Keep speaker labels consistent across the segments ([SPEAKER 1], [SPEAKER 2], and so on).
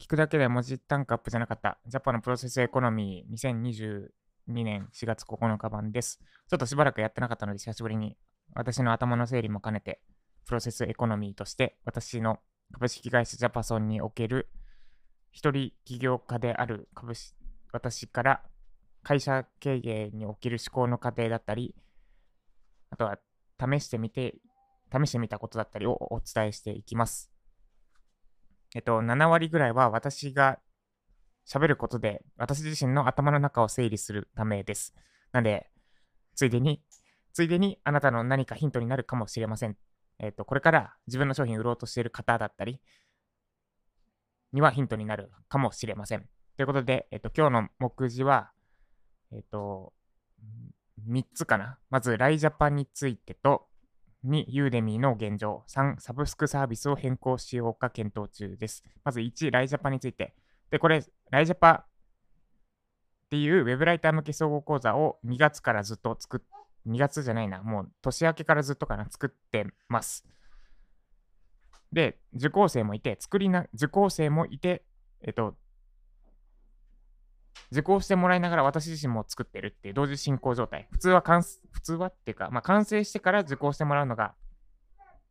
[SPEAKER 1] 聞くだけで文字単価アップじゃなかったジャパンのプロセスエコノミー2022年4月9日版です。ちょっとしばらくやってなかったので久しぶりに私の頭の整理も兼ねてプロセスエコノミーとして私の株式会社ジャパソンにおける一人起業家である株式私から会社経営における思考の過程だったり、あとは試してみて、試してみたことだったりをお伝えしていきます。えっと、7割ぐらいは私が喋ることで、私自身の頭の中を整理するためです。なんで、ついでに、ついでにあなたの何かヒントになるかもしれません。えっと、これから自分の商品売ろうとしている方だったり、にはヒントになるかもしれません。ということで、えっと、今日の目次は、えっと、3つかな。まず、ライジャパンについてと、2、ユーデミーの現状。3、サブスクサービスを変更しようか検討中です。まず1、ライジャパについて。で、これ、ライジャパっていうウェブライター向け総合講座を2月からずっと作っ、2月じゃないな、もう年明けからずっとかな、作ってます。で、受講生もいて、作りな、受講生もいて、えっと、受講してもらいながら私自身も作ってるっていう同時進行状態。普通は完、普通はっていうか、まあ、完成してから受講してもらうのが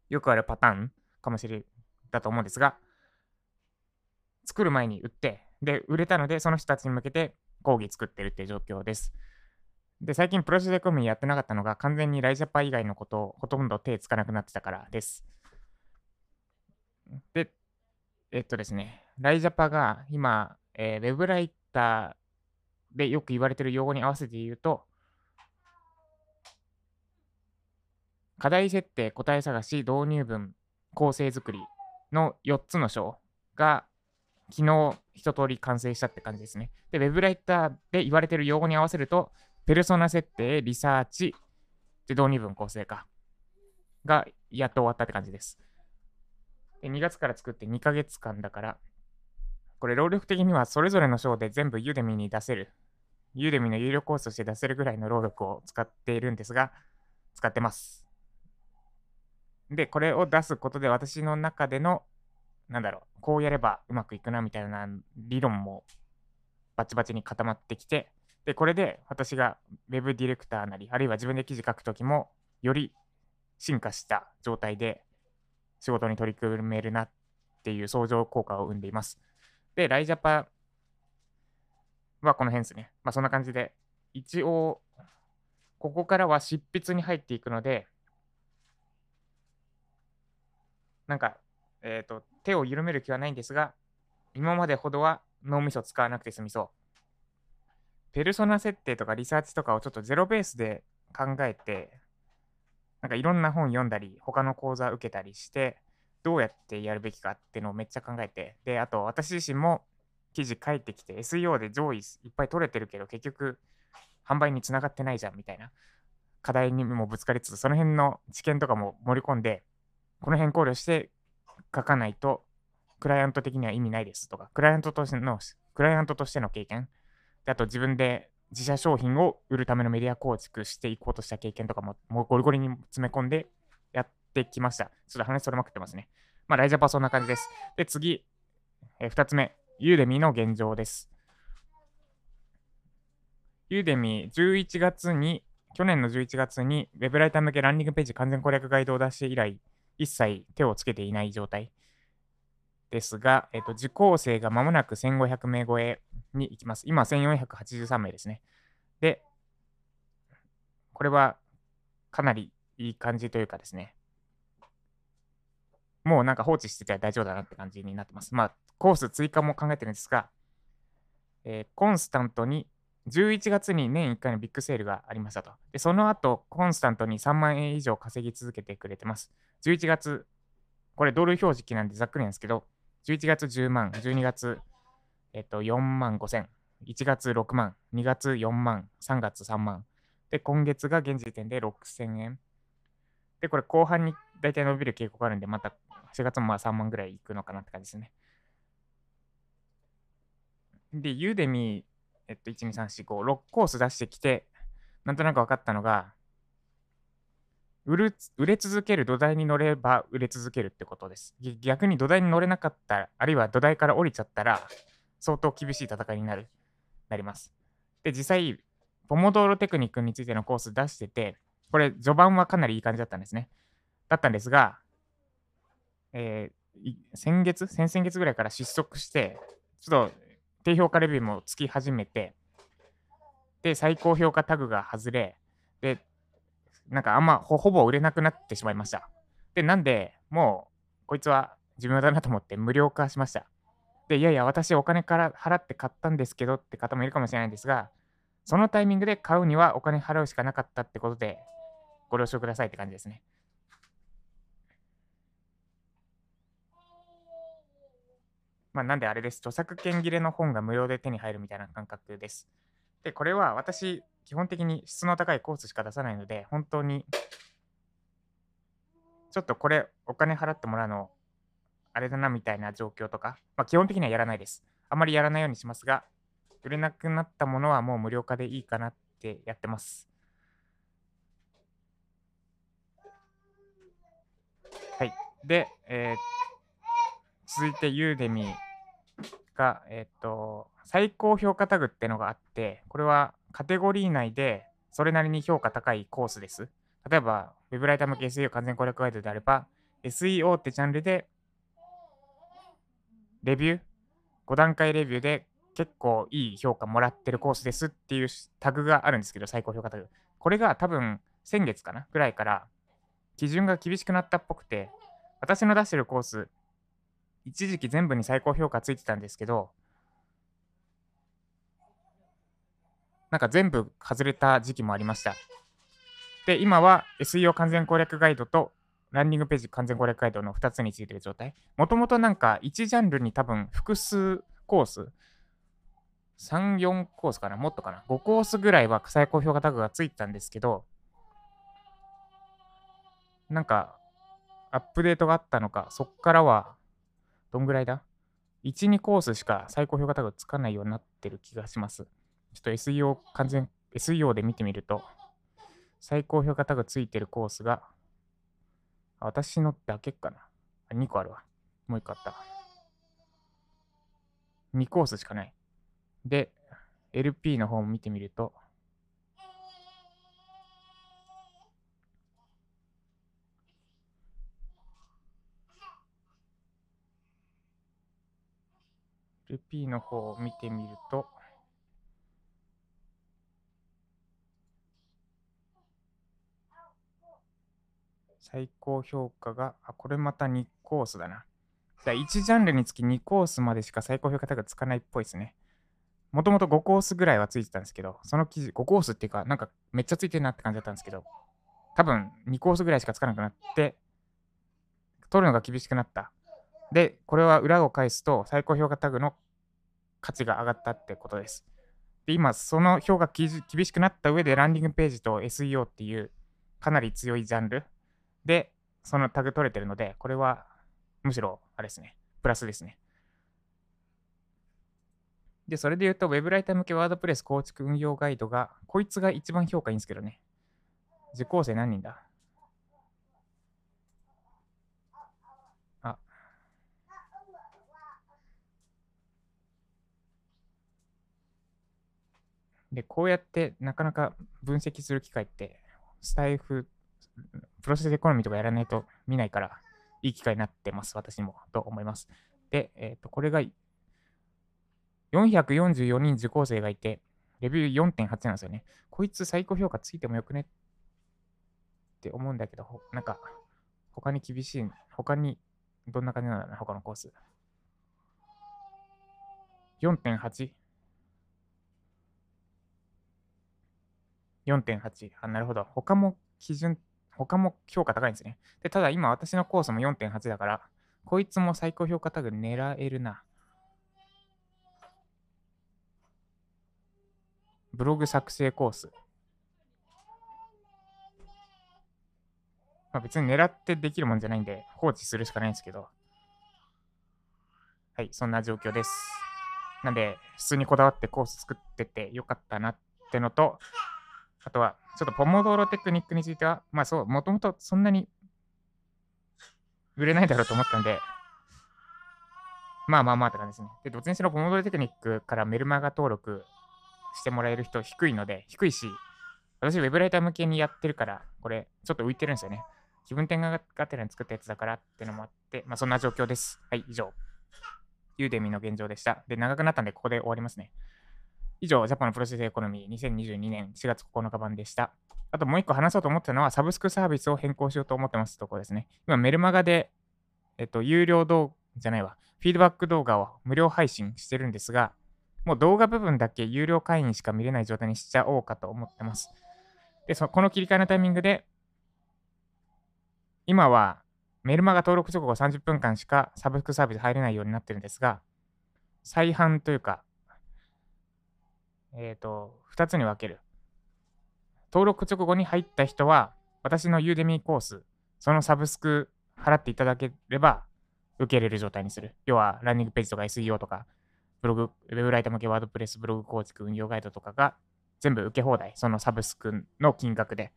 [SPEAKER 1] よくあるパターンかもしれだと思うんですが、作る前に売って、で、売れたので、その人たちに向けて講義作ってるっていう状況です。で、最近プロジェクトコミやってなかったのが、完全にライジャパ以外のことをほとんど手つかなくなってたからです。で、えっとですね、ライジャパが今、えー、ウェブライターでよく言われている用語に合わせて言うと、課題設定、答え探し、導入文、構成作りの4つの章が昨日一通り完成したって感じですね。で、ウェブライターで言われている用語に合わせると、ペルソナ設定、リサーチ、で導入文構成かがやっと終わったって感じです。で2月から作って2ヶ月間だから、これ労力的にはそれぞれの章で全部ユーデミに出せる、ユーデミの有料コースとして出せるぐらいの労力を使っているんですが、使ってます。で、これを出すことで私の中での、なんだろう、こうやればうまくいくなみたいな理論もバチバチに固まってきて、で、これで私が Web ディレクターなり、あるいは自分で記事書くときも、より進化した状態で仕事に取り組めるなっていう相乗効果を生んでいます。で、ライジャパはこの辺ですね。まあそんな感じで、一応、ここからは執筆に入っていくので、なんか、えっ、ー、と、手を緩める気はないんですが、今までほどは脳みそ使わなくて済みそう。ペルソナ設定とかリサーチとかをちょっとゼロベースで考えて、なんかいろんな本読んだり、他の講座受けたりして、どうやってやるべきかっていうのをめっちゃ考えて、で、あと私自身も記事書いてきて、SEO で上位いっぱい取れてるけど、結局販売につながってないじゃんみたいな課題にもぶつかりつつ、その辺の知見とかも盛り込んで、この辺考慮して書かないと、クライアント的には意味ないですとか、クライアントとしての、クライアントとしての経験、であと自分で自社商品を売るためのメディア構築していこうとした経験とかも、もうゴリゴリに詰め込んでってきました。ちょっと話それまくってますね。まあ、ライジャパはそんな感じです。で、次、えー、2つ目、ユーデミーの現状です。ユーデミー11月に、去年の11月に Web ライター向けランニングページ完全攻略ガイドを出して以来、一切手をつけていない状態ですが、えっ、と、受講生が間もなく1500名超えに行きます。今、1483名ですね。で、これはかなりいい感じというかですね、もうなんか放置してて大丈夫だなって感じになってます。まあ、コース追加も考えてるんですが、えー、コンスタントに11月に年1回のビッグセールがありましたと。で、その後、コンスタントに3万円以上稼ぎ続けてくれてます。11月、これドル表示期なんでざっくりなんですけど、11月10万、12月、えっと、4万5千、1月6万、2月4万、3月3万。で、今月が現時点で6000円。で、これ後半に大体伸びる傾向があるんで、また4月もまあ3万ぐらいいくのかなって感じですね。で、ユーデミー、えっと、1、2、3、4、5、6コース出してきて、なんとなく分かったのが、売る売れ続ける土台に乗れば売れ続けるってことです。逆に土台に乗れなかった、あるいは土台から降りちゃったら、相当厳しい戦いになる、なります。で、実際、ポモドーロテクニックについてのコース出してて、これ、序盤はかなりいい感じだったんですね。だったんですが、えー、先月、先々月ぐらいから失速して、ちょっと低評価レビューもつき始めて、で、最高評価タグが外れ、で、なんかあんまほぼ売れなくなってしまいました。で、なんで、もう、こいつは自分だなと思って無料化しました。で、いやいや、私お金から払って買ったんですけどって方もいるかもしれないんですが、そのタイミングで買うにはお金払うしかなかったってことで、ご了承くださいって感じですね。まあ、なんであれです。著作権切れの本が無料で手に入るみたいな感覚です。で、これは私、基本的に質の高いコースしか出さないので、本当に、ちょっとこれお金払ってもらうの、あれだなみたいな状況とか、まあ、基本的にはやらないです。あまりやらないようにしますが、売れなくなったものはもう無料化でいいかなってやってます。はい。で、えー、続いてユーデミが、えっ、と、最高評価タグってのがあって、これはカテゴリー内でそれなりに評価高いコースです。例えば、ウェブライター向け SEO 完全攻略ガイドであれば、SEO ってジャンルで、レビュー ?5 段階レビューで結構いい評価もらってるコースですっていうタグがあるんですけど、最高評価タグ。これが多分先月かなぐらいから基準が厳しくなったっぽくて、私の出してるコース、一時期全部に最高評価ついてたんですけど、なんか全部外れた時期もありました。で、今は SEO 完全攻略ガイドとランニングページ完全攻略ガイドの2つについてる状態。もともとなんか1ジャンルに多分複数コース、3、4コースかなもっとかな ?5 コースぐらいは最高評価タグがついてたんですけど、なんかアップデートがあったのか、そっからはどんぐらいだ ?1、2コースしか最高評価タグつかないようになってる気がします。ちょっと SEO 完全、SEO で見てみると、最高評価タグついてるコースが、私のだけかな。あ、2個あるわ。もう1個あった。2コースしかない。で、LP の方も見てみると、LP の方を見てみると、最高評価が、あ、これまた2コースだな。じゃ1ジャンルにつき2コースまでしか最高評価タグつかないっぽいですね。もともと5コースぐらいはついてたんですけど、その記事、5コースっていうか、なんかめっちゃついてるなって感じだったんですけど、多分2コースぐらいしかつかなくなって、取るのが厳しくなった。で、これは裏を返すと、最高評価タグの価値が上がったってことです。で、今、その評価厳しくなった上で、ランディングページと SEO っていうかなり強いジャンルで、そのタグ取れてるので、これはむしろ、あれですね、プラスですね。で、それで言うと、Web ライター向けワードプレス構築運用ガイドが、こいつが一番評価いいんですけどね。受講生何人だあ。で、こうやってなかなか分析する機会って、スタイフプロセスエコノミーとかやらないと見ないから、いい機会になってます、私も、と思います。で、えっ、ー、と、これが、444人受講生がいて、レビュー4.8なんですよね。こいつ最高評価ついてもよくねって思うんだけど、なんか、他に厳しい、他にどんな感じなんだろうな、他のコース。4.8? 4.8。あ、なるほど。他も基準他も評価高いんですね。で、ただ今私のコースも4.8だから、こいつも最高評価タグ狙えるな。ブログ作成コース。まあ、別に狙ってできるもんじゃないんで放置するしかないんですけど。はい、そんな状況です。なんで、普通にこだわってコース作っててよかったなってのと、あとは、ちょっとポモドーロテクニックについては、まあそう、もともとそんなに売れないだろうと思ったんで、まあまあまあって感じですね。で、どっちにしろポモドーロテクニックからメルマガ登録してもらえる人低いので、低いし、私、ウェブライター向けにやってるから、これ、ちょっと浮いてるんですよね。気分転換がてらに作ったやつだからってのもあって、まあそんな状況です。はい、以上。ユーデミの現状でした。で、長くなったんで、ここで終わりますね。以上、ジャパンのプロセスエコノミー2022年4月9日版でした。あともう一個話そうと思ったのは、サブスクサービスを変更しようと思ってますとこですね。今、メルマガで、えっと、有料動画じゃないわ、フィードバック動画を無料配信してるんですが、もう動画部分だけ有料会員しか見れない状態にしちゃおうかと思ってます。で、そこの切り替えのタイミングで、今はメルマガ登録直後30分間しかサブスクサービス入れないようになってるんですが、再販というか、えっ、ー、と、2つに分ける。登録直後に入った人は、私のユーデミーコース、そのサブスク払っていただければ受け入れる状態にする。要は、ランニングページとか SEO とか、ブログ、ウェブライター向けワードプレスブログ構築運用ガイドとかが全部受け放題。そのサブスクの金額で。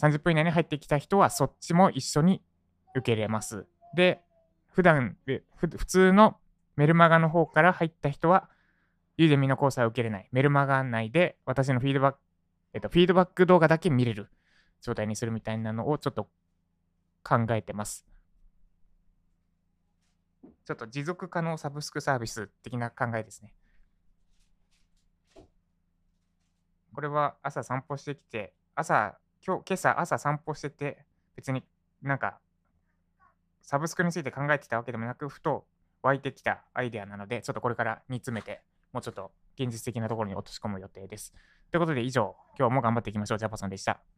[SPEAKER 1] 30分以内に入ってきた人はそっちも一緒に受け入れます。で、普段、普通のメルマガの方から入った人はユーデミのコースは受けれない。メルマガ内で私のフィードバック、えっと、フィードバック動画だけ見れる状態にするみたいなのをちょっと考えてます。ちょっと持続可能サブスクサービス的な考えですね。これは朝散歩してきて、朝、今日、今朝朝散歩してて、別になんか、サブスクについて考えてたわけでもなく、ふと湧いてきたアイデアなので、ちょっとこれから煮詰めてもうちょっと現実的なところに落とし込む予定です。ということで以上、今日も頑張っていきましょう。ジャパソンでした。